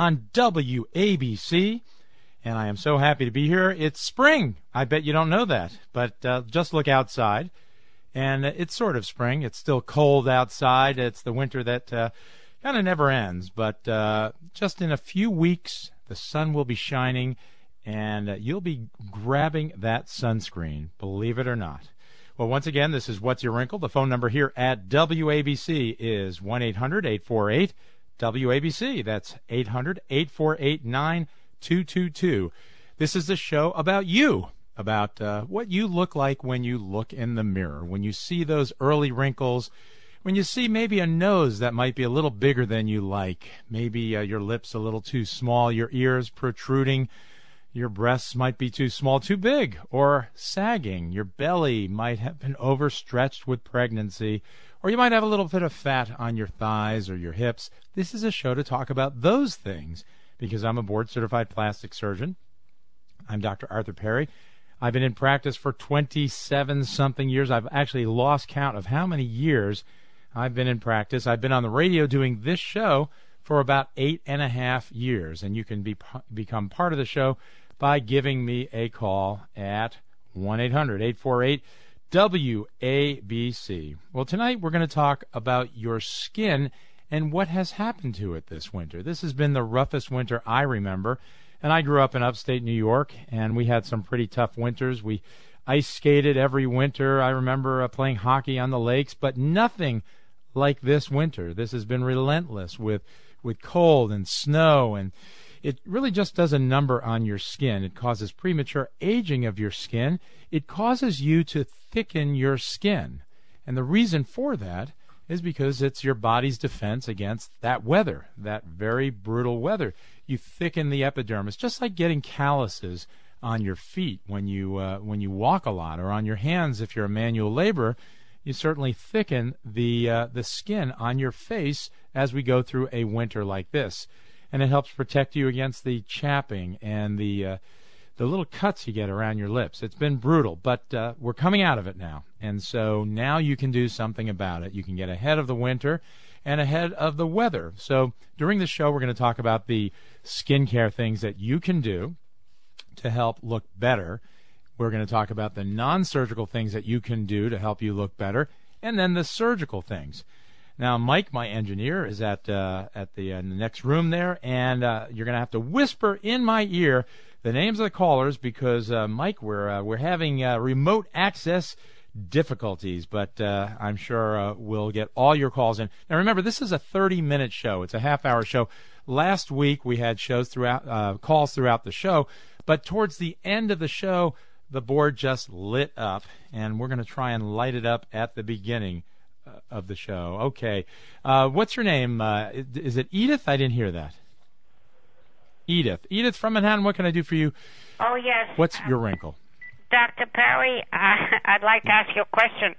on WABC. And I am so happy to be here. It's spring. I bet you don't know that. But uh, just look outside. And it's sort of spring. It's still cold outside. It's the winter that uh, kind of never ends. But uh, just in a few weeks, the sun will be shining and uh, you'll be grabbing that sunscreen, believe it or not. Well, once again, this is What's Your Wrinkle. The phone number here at WABC is 1 800 848 WABC. That's 800 848 9222. This is a show about you, about uh, what you look like when you look in the mirror, when you see those early wrinkles, when you see maybe a nose that might be a little bigger than you like, maybe uh, your lips a little too small, your ears protruding your breasts might be too small, too big, or sagging. Your belly might have been overstretched with pregnancy, or you might have a little bit of fat on your thighs or your hips. This is a show to talk about those things because I'm a board certified plastic surgeon. I'm Dr. Arthur Perry. I've been in practice for 27 something years. I've actually lost count of how many years I've been in practice. I've been on the radio doing this show for about eight and a half years, and you can be become part of the show by giving me a call at 1 800 848 WABC. Well, tonight we're going to talk about your skin and what has happened to it this winter. This has been the roughest winter I remember. And I grew up in upstate New York, and we had some pretty tough winters. We ice skated every winter. I remember uh, playing hockey on the lakes, but nothing like this winter. This has been relentless with with cold and snow and it really just does a number on your skin. It causes premature aging of your skin. It causes you to thicken your skin. And the reason for that is because it's your body's defense against that weather, that very brutal weather. You thicken the epidermis, just like getting calluses on your feet when you uh, when you walk a lot, or on your hands if you're a manual laborer. You certainly thicken the uh, the skin on your face as we go through a winter like this and it helps protect you against the chapping and the uh, the little cuts you get around your lips. It's been brutal, but uh, we're coming out of it now, and so now you can do something about it. You can get ahead of the winter and ahead of the weather. So during the show, we're going to talk about the skincare things that you can do to help look better. We're going to talk about the non-surgical things that you can do to help you look better, and then the surgical things. Now, Mike, my engineer, is at uh, at the, uh, the, next room there, and uh, you're going to have to whisper in my ear the names of the callers because, uh, Mike, we're uh, we're having uh, remote access difficulties, but I'm sure we'll get all your calls in. Now, remember, this is a 30 minute show. It's a half hour show. Last week we had shows throughout calls throughout the show, but towards the end of the show, the board just lit up, and we're going to try and light it up at the beginning of the show. Okay. Uh, what's your name? Uh, is it Edith? I didn't hear that. Edith. Edith from Manhattan, what can I do for you? Oh, yes. What's your wrinkle? Dr. Perry, uh, I'd like to ask you a question.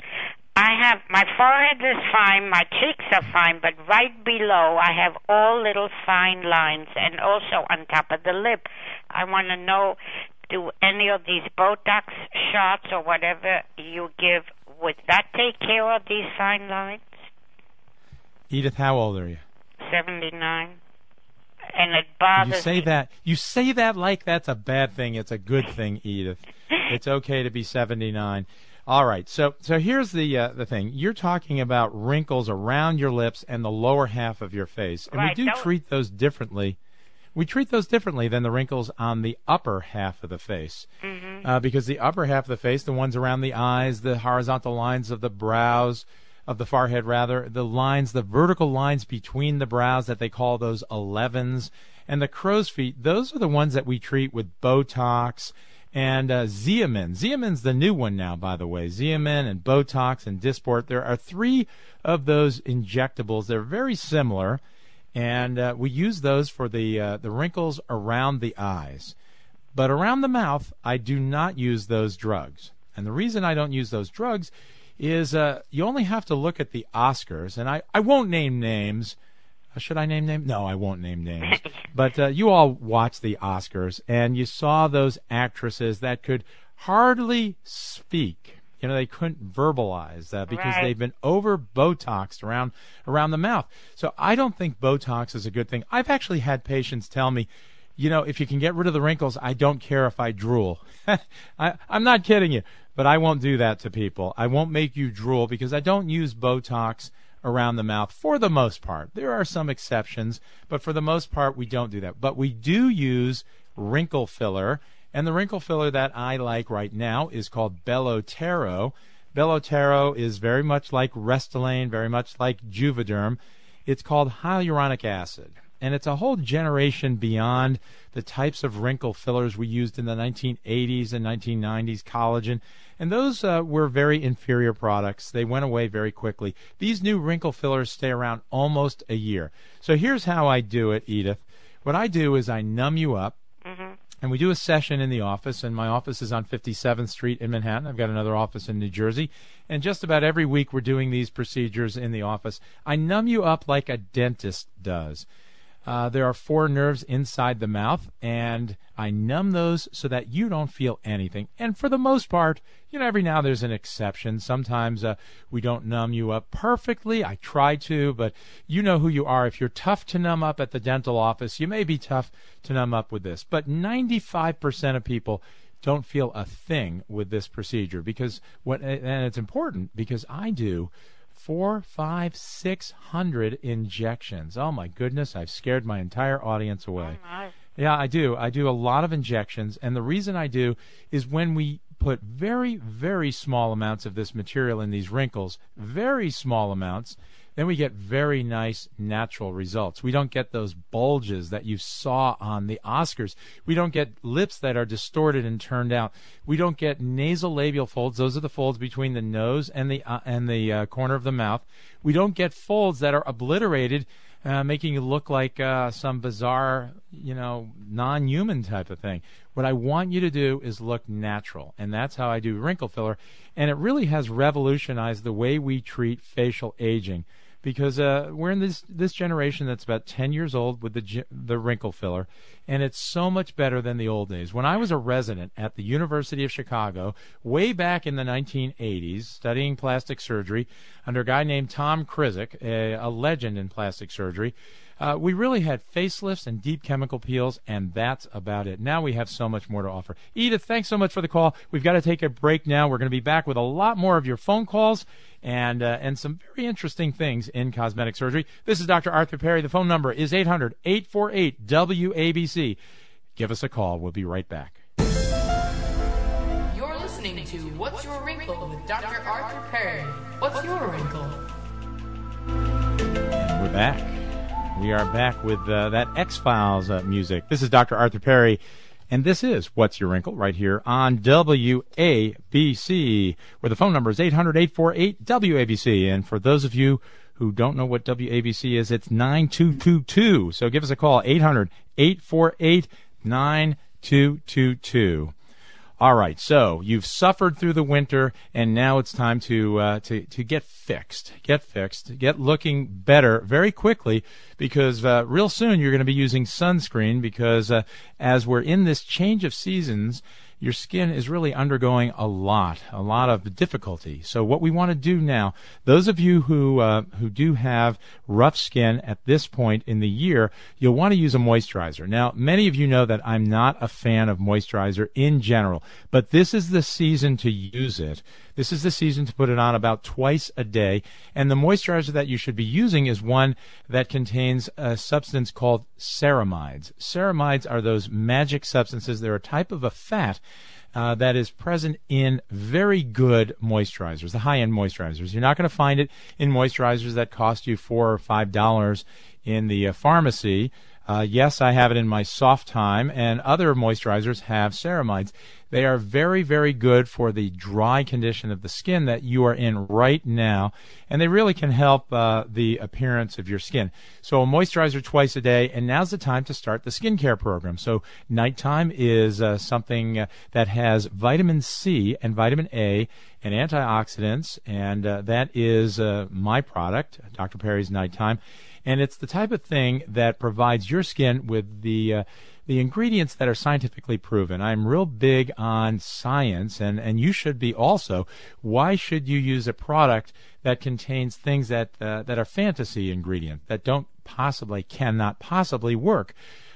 I have my forehead is fine, my cheeks are fine, but right below I have all little fine lines, and also on top of the lip. I want to know do any of these Botox shots or whatever you give would that take care of these fine lines? Edith, how old are you? 79. and it bothers You say me. that. You say that like that's a bad thing. It's a good thing, Edith. it's okay to be 79. All right. So so here's the uh, the thing. You're talking about wrinkles around your lips and the lower half of your face, and Right, we do treat those differently. We treat those differently than the wrinkles on the upper half of the face, Mm-hmm. uh, because the upper half of the face, the ones around the eyes, the horizontal lines of the brows, of the forehead rather, the lines, the vertical lines between the brows that they call those 11s, and the crow's feet, those are the ones that we treat with Botox and uh, Xeomin. Xeomin's the new one now, by the way. Xeomin and Botox and Dysport. There are three of those injectables. They're very similar, and uh, we use those for the uh, the wrinkles around the eyes. But around the mouth, I do not use those drugs. And the reason I don't use those drugs is uh, you only have to look at the Oscars, and I, I won't name names. Uh, Should I name names? No, I won't name names. but uh, you all watched the Oscars, and you saw those actresses that could hardly speak. You know, they couldn't verbalize that because Right. they've been over Botoxed around around the mouth. So I don't think Botox is a good thing. I've actually had patients tell me, you know, if you can get rid of the wrinkles, I don't care if I drool. I, I'm not kidding you, but I won't do that to people. I won't make you drool because I don't use Botox around the mouth for the most part. There are some exceptions, but for the most part, we don't do that. But we do use wrinkle filler, and the wrinkle filler that I like right now is called Bellotero. Bellotero is very much like Restylane, very much like Juvederm. It's called hyaluronic acid. And it's a whole generation beyond the types of wrinkle fillers we used in the 1980s and 1990s collagen. And those uh, were very inferior products. They went away very quickly. These new wrinkle fillers stay around almost a year. So here's how i do it edith. What i do is i numb you up and we do a session in the office and my office is on 57th street in manhattan. I've got another office in new jersey. And just about every week we're doing these procedures in the office. I numb you up like a dentist does uh, there are four nerves inside the mouth, and I numb those so that you don't feel anything. And for the most part, you know, every now there's an exception. Sometimes uh, we don't numb you up perfectly. I try to, but you know who you are. If you're tough to numb up at the dental office, you may be tough to numb up with this. But 95% of people don't feel a thing with this procedure because what, and it's important because I do four, five, six hundred injections. Oh my goodness, I've scared my entire audience away. Oh, yeah, I do. I do a lot of injections, and the reason I do is when we put very, very small amounts of this material in these wrinkles, very small amounts, then we get very nice natural results. We don't get those bulges that you saw on the Oscars. We don't get lips that are distorted and turned out. We don't get nasal labial folds. Those are the folds between the nose and the uh, and the uh, corner of the mouth. We don't get folds that are obliterated uh, making you look like uh, some bizarre, you know, non-human type of thing. What I want you to do is look natural, and that's how I do wrinkle filler. And it really has revolutionized the way we treat facial aging, because uh, we're in this this generation that's about 10 years old with the the wrinkle filler, and it's so much better than the old days. When I was a resident at the University of Chicago, way back in the 1980s, studying plastic surgery under a guy named Tom Krizek, a, a legend in plastic surgery. Uh, we really had facelifts and deep chemical peels, and that's about it. Now we have so much more to offer. Edith, thanks so much for the call. We've got to take a break now. We're going to be back with a lot more of your phone calls and uh, and some very interesting things in cosmetic surgery. This is Dr. Arthur Perry. The phone number is 800 848 WABC. Give us a call. We'll be right back. You're listening to What's Your Wrinkle with Dr. Arthur Perry. What's your wrinkle? And we're back. We are back with uh, that X Files uh, music. This is Dr. Arthur Perry, and this is What's Your Wrinkle right here on WABC, where the phone number is 800 848 WABC. And for those of you who don't know what WABC is, it's 9222. So give us a call, 800 848 9222. All right, so you've suffered through the winter, and now it's time to uh, to to get fixed, get fixed, get looking better very quickly, because uh, real soon you're going to be using sunscreen. Because uh, as we're in this change of seasons, your skin is really undergoing a lot, a lot of difficulty. So what we want to do now, those of you who uh, who do have rough skin at this point in the year, you'll want to use a moisturizer. Now, many of you know that I'm not a fan of moisturizer in general, but this is the season to use it. This is the season to put it on about twice a day. And the moisturizer that you should be using is one that contains a substance called ceramides. Ceramides are those magic substances. They're a type of a fat uh, that is present in very good moisturizers, the high-end moisturizers. You're not going to find it in moisturizers that cost you four or five dollars in the uh, pharmacy. Uh, yes, I have it in my soft time, and other moisturizers have ceramides. They are very, very good for the dry condition of the skin that you are in right now, and they really can help uh, the appearance of your skin. So, a moisturizer twice a day, and now's the time to start the skincare program. So, nighttime is uh, something uh, that has vitamin C and vitamin A and antioxidants, and uh, that is uh, my product, Dr. Perry's Nighttime. And it's the type of thing that provides your skin with the uh, the ingredients that are scientifically proven. I'm real big on science, and, and you should be also. Why should you use a product that contains things that uh, that are fantasy ingredients that don't possibly cannot possibly work?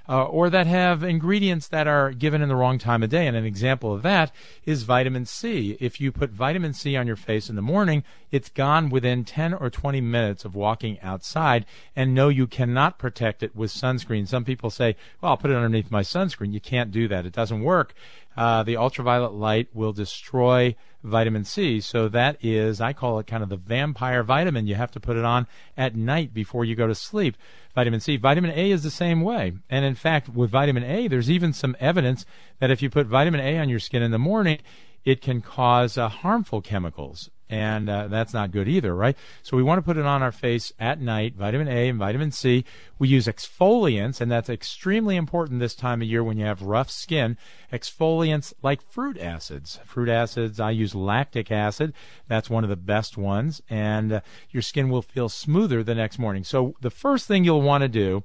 Uh, or that have ingredients that are given in the wrong time of day. And an example of that is vitamin C. If you put vitamin C on your face in the morning, it's gone within 10 or 20 minutes of walking outside. And no, you cannot protect it with sunscreen. Some people say, well, I'll put it underneath my sunscreen. You can't do that. It doesn't work. Uh, the ultraviolet light will destroy vitamin C. So that is, I call it kind of the vampire vitamin. You have to put it on at night before you go to sleep vitamin C. Vitamin A is the same way. And in fact, with vitamin A, there's even some evidence that if you put vitamin A on your skin in the morning, it can cause uh, harmful chemicals and uh, that's not good either, right? So we want to put it on our face at night, vitamin A and vitamin C. We use exfoliants, and that's extremely important this time of year when you have rough skin. Exfoliants like fruit acids. Fruit acids, I use lactic acid. That's one of the best ones, and uh, your skin will feel smoother the next morning. So the first thing you'll want to do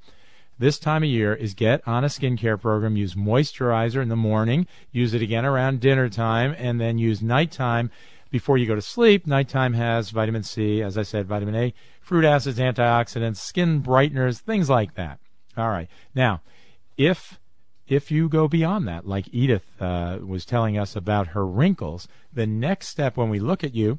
this time of year is get on a skincare program, use moisturizer in the morning, use it again around dinner time, and then use nighttime before you go to sleep. Nighttime has vitamin C, as I said, vitamin A, fruit acids, antioxidants, skin brighteners, things like that. All right. Now, if if you go beyond that, like Edith uh, was telling us about her wrinkles, the next step when we look at you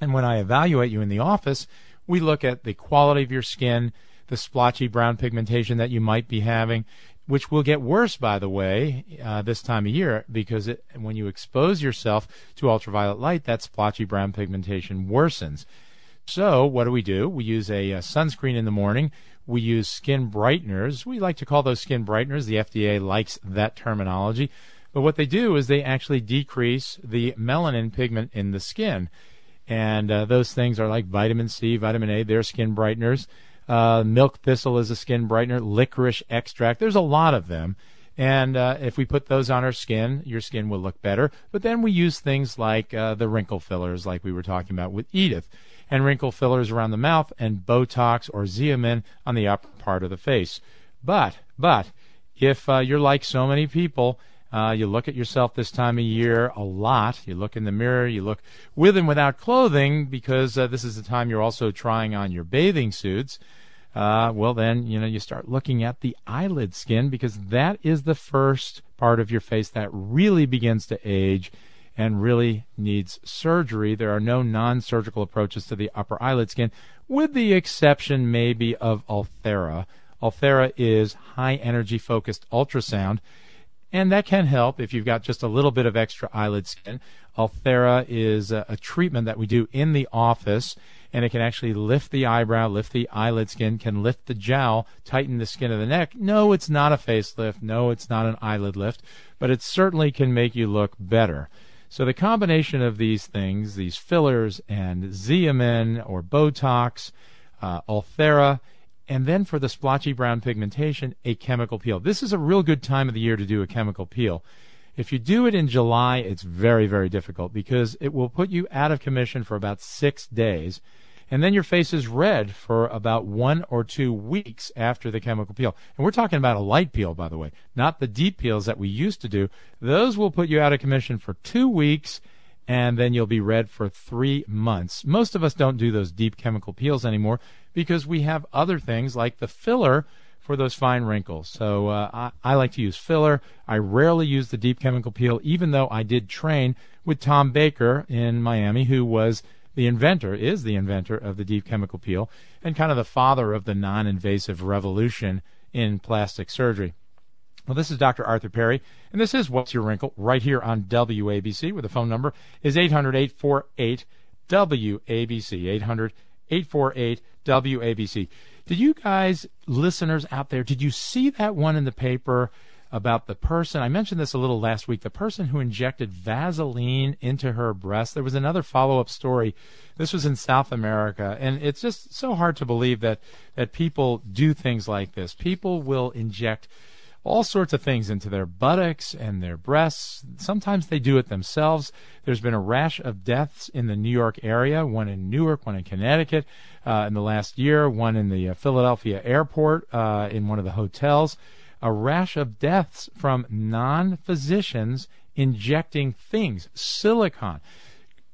and when I evaluate you in the office, we look at the quality of your skin, the splotchy brown pigmentation that you might be having which will get worse, by the way, uh, this time of year because it, when you expose yourself to ultraviolet light, that splotchy brown pigmentation worsens. So, what do we do? We use a, a, sunscreen in the morning. We use skin brighteners. We like to call those skin brighteners. The FDA likes that terminology. But what they do is they actually decrease the melanin pigment in the skin. And uh, those things are like vitamin C, vitamin A, they're skin brighteners. Uh, milk thistle is a skin brightener. Licorice extract. There's a lot of them. And uh, if we put those on our skin, your skin will look better. But then we use things like uh, the wrinkle fillers, like we were talking about with Edith, and wrinkle fillers around the mouth, and Botox or Xeomin on the upper part of the face. But, but, if uh, you're like so many people, uh, you look at yourself this time of year a lot. You look in the mirror. You look with and without clothing because uh, this is the time you're also trying on your bathing suits uh, well, then, you know, you start looking at the eyelid skin because that is the first part of your face that really begins to age and really needs surgery. There are no non surgical approaches to the upper eyelid skin, with the exception maybe of Ulthera. Ulthera is high energy focused ultrasound, and that can help if you've got just a little bit of extra eyelid skin. Ulthera is a, a treatment that we do in the office and it can actually lift the eyebrow, lift the eyelid skin, can lift the jowl, tighten the skin of the neck. No, it's not a facelift. No, it's not an eyelid lift, but it certainly can make you look better. So the combination of these things, these fillers and Xeomin or Botox, uh, Ulthera, and then for the splotchy brown pigmentation, a chemical peel. This is a real good time of the year to do a chemical peel. If you do it in July, it's very, very difficult because it will put you out of commission for about six days and then your face is red for about one or two weeks after the chemical peel. And we're talking about a light peel, by the way, not the deep peels that we used to do. Those will put you out of commission for two weeks, and then you'll be red for three months. Most of us don't do those deep chemical peels anymore because we have other things like the filler for those fine wrinkles. So uh, I, I, like to use filler. I rarely use the deep chemical peel, even though I did train with Tom Baker in Miami, who was the inventor, is the inventor of the deep chemical peel, and kind of the father of the non invasive revolution in plastic surgery. Well, this is Dr. Arthur Perry, and this is What's Your Wrinkle right here on WABC, where the phone number is 800 848 WABC. 800 848 WABC. Did you guys, listeners out there, did you see that one in the paper about the person? I mentioned this a little last week. The person who injected Vaseline into her breast. There was another follow up story. This was in South America, and it's just so hard to believe that that people do things like this. People will inject all sorts of things into their buttocks and their breasts. Sometimes they do it themselves. There's been a rash of deaths in the New York area, one in Newark, one in Connecticut uh, in the last year, one in the uh, Philadelphia airport, uh, in one of the hotels. A rash of deaths from non physicians injecting things, silicone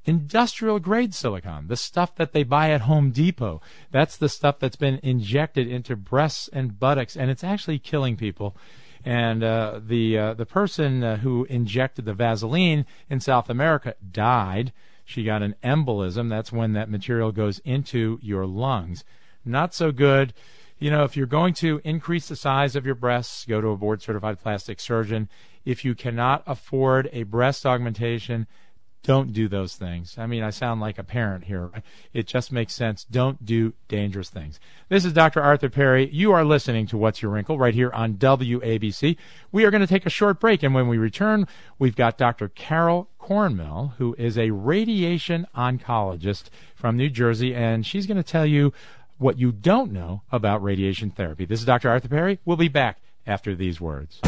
industrial grade silicone, the stuff that they buy at Home Depot. That's the stuff that's been injected into breasts and buttocks, and it's actually killing people. And uh, the uh, the person uh, who injected the Vaseline in South America died. She got an embolism. That's when that material goes into your lungs. Not so good. You know, if you're going to increase the size of your breasts, go to a board certified plastic surgeon. If you cannot afford a breast augmentation, don't do those things. I mean, I sound like a parent here. It just makes sense. Don't do dangerous things. This is Dr. Arthur Perry. You are listening to What's Your Wrinkle right here on WABC. We are going to take a short break, and when we return, we've got Dr. Carol Kornmehl, who is a radiation oncologist from New Jersey, and she's going to tell you what you don't know about radiation therapy. This is Dr. Arthur Perry. We'll be back after these words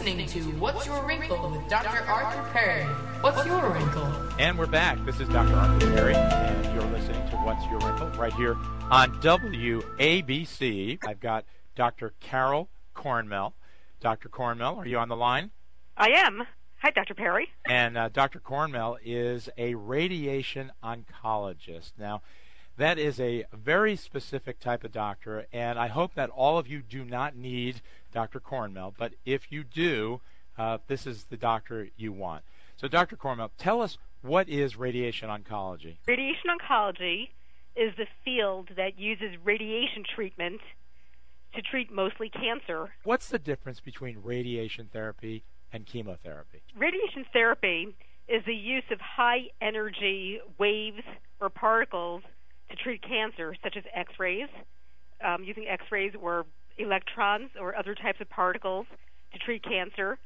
listening to What's Your Wrinkle with Dr. Arthur Perry. What's your wrinkle? And we're back. This is Dr. Arthur Perry, and you're listening to What's Your Wrinkle right here on WABC. I've got Dr. Carol Kornmehl. Dr. Kornmehl, are you on the line? I am. Hi, Dr. Perry. And uh, Dr. Kornmehl is a radiation oncologist. Now, that is a very specific type of doctor, and I hope that all of you do not need Dr. Kornmehl. But if you do, uh, this is the doctor you want. So, Dr. Kornmehl, tell us what is radiation oncology? Radiation oncology is the field that uses radiation treatment to treat mostly cancer. What's the difference between radiation therapy and chemotherapy? Radiation therapy is the use of high energy waves or particles to treat cancer, such as X rays, um, using X rays or electrons or other types of particles to treat cancer,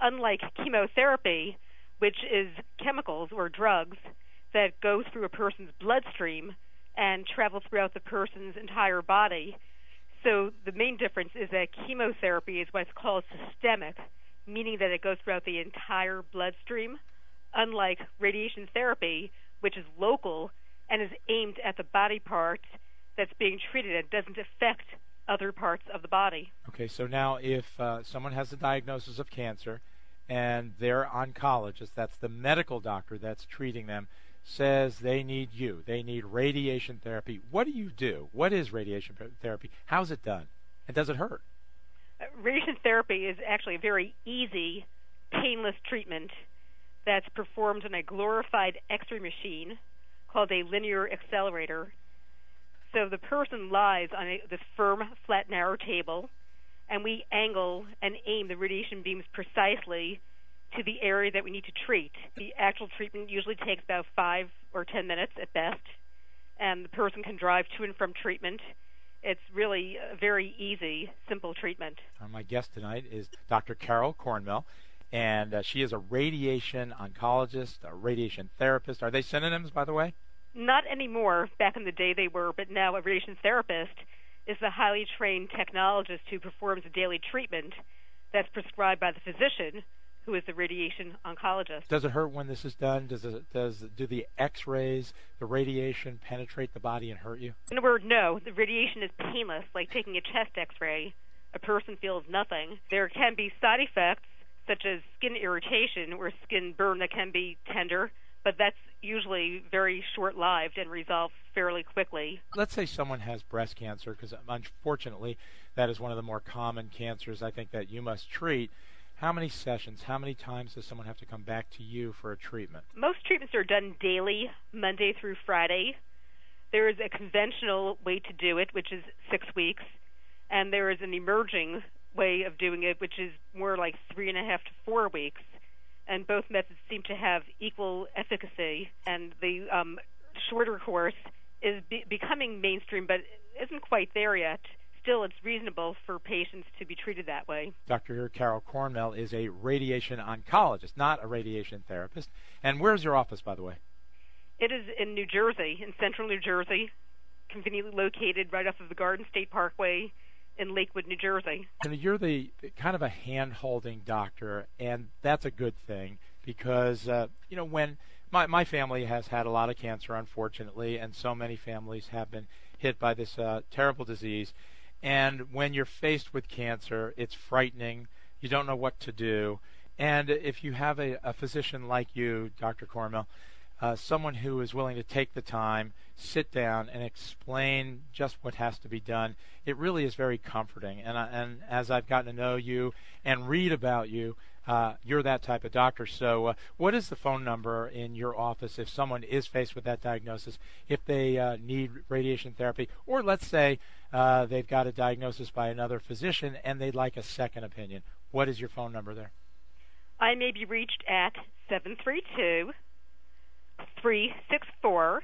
unlike chemotherapy, which is chemicals or drugs that go through a person's bloodstream and travel throughout the person's entire body. So the main difference is that chemotherapy is what's called systemic, meaning that it goes throughout the entire bloodstream, unlike radiation therapy, which is local and is aimed at the body part that's being treated and doesn't affect other parts of the body. Okay, so now if uh, someone has a diagnosis of cancer and their oncologist, that's the medical doctor that's treating them, says they need you, they need radiation therapy, what do you do? What is radiation therapy? How's it done? And does it hurt? Uh, radiation therapy is actually a very easy, painless treatment that's performed on a glorified x ray machine called a linear accelerator so the person lies on a, this firm, flat, narrow table, and we angle and aim the radiation beams precisely to the area that we need to treat. The actual treatment usually takes about five or ten minutes at best, and the person can drive to and from treatment. It's really a very easy, simple treatment. Uh, my guest tonight is Dr. Carol Kornmehl, and uh, she is a radiation oncologist, a radiation therapist. Are they synonyms, by the way? Not anymore. Back in the day they were, but now a radiation therapist is the highly trained technologist who performs a daily treatment that's prescribed by the physician who is the radiation oncologist. Does it hurt when this is done? Does it does do the X-rays, the radiation penetrate the body and hurt you? In a word, no. The radiation is painless, like taking a chest X-ray. A person feels nothing. There can be side effects such as skin irritation or skin burn that can be tender, but that's usually very short-lived and resolves fairly quickly. Let's say someone has breast cancer, because um, unfortunately, that is one of the more common cancers I think that you must treat. How many sessions, how many times does someone have to come back to you for a treatment? Most treatments are done daily, Monday through Friday. There is a conventional way to do it, which is six weeks, and there is an emerging way of doing it, which is more like three and a half to four weeks. And both methods seem to have equal efficacy. And the um, shorter course is be- becoming mainstream, but isn't quite there yet still it's reasonable for patients to be treated that way. Dr. Carol Kornmehl is a radiation oncologist, not a radiation therapist. And where's your office, by the way? It is in New Jersey, in central New Jersey, conveniently located right off of the Garden State Parkway in Lakewood, New Jersey. And you're the kind of a hand-holding doctor, and that's a good thing because uh, you know when my my family has had a lot of cancer, unfortunately, and so many families have been hit by this uh, terrible disease. And when you're faced with cancer, it's frightening. You don't know what to do. And if you have a, a physician like you, Dr. Kornmehl, uh, someone who is willing to take the time, sit down, and explain just what has to be done, it really is very comforting. And, I, and as I've gotten to know you and read about you, uh, you're that type of doctor. So, uh, what is the phone number in your office if someone is faced with that diagnosis, if they uh, need radiation therapy, or let's say uh, they've got a diagnosis by another physician and they'd like a second opinion? What is your phone number there? I may be reached at 732 364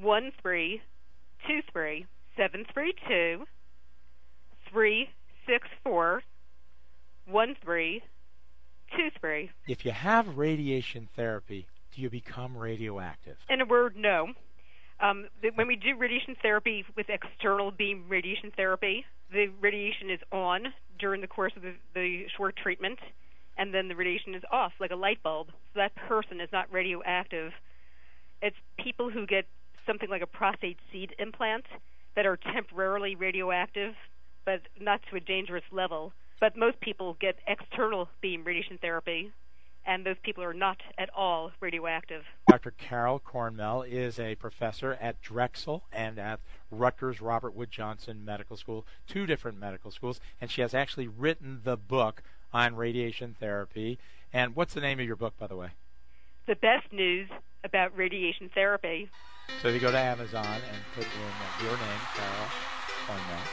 1323. 732 364 1323. If you have radiation therapy, do you become radioactive? In a word, no. Um, the, when we do radiation therapy with external beam radiation therapy, the radiation is on during the course of the, the short treatment, and then the radiation is off like a light bulb. So that person is not radioactive. It's people who get something like a prostate seed implant that are temporarily radioactive, but not to a dangerous level. But most people get external beam radiation therapy, and those people are not at all radioactive. Dr. Carol Kornmehl is a professor at Drexel and at Rutgers Robert Wood Johnson Medical School, two different medical schools, and she has actually written the book on radiation therapy. And what's the name of your book, by the way? The best news about radiation therapy. So if you go to Amazon and put in your name, Carol Kornmehl,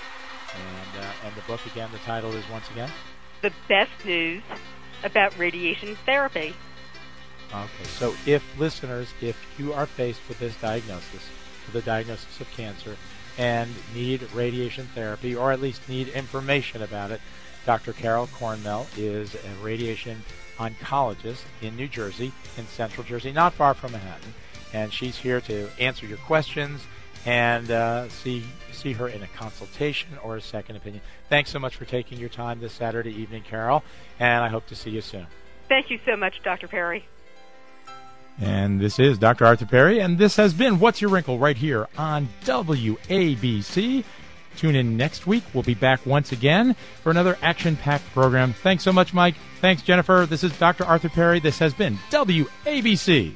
and uh, and the book again, the title is once again. The best news about radiation therapy. Okay, so if listeners, if you are faced with this diagnosis, with the diagnosis of cancer, and need radiation therapy, or at least need information about it, Dr. Carol Kornmehl is a radiation oncologist in New Jersey, in central Jersey, not far from Manhattan, and she's here to answer your questions and uh, see see her in a consultation or a second opinion. Thanks so much for taking your time this Saturday evening, Carol, and I hope to see you soon. Thank you so much, Dr. Perry. And this is Dr. Arthur Perry, and this has been What's Your Wrinkle right here on WABC. Tune in next week. We'll be back once again for another action packed program. Thanks so much, Mike. Thanks, Jennifer. This is Dr. Arthur Perry. This has been WABC.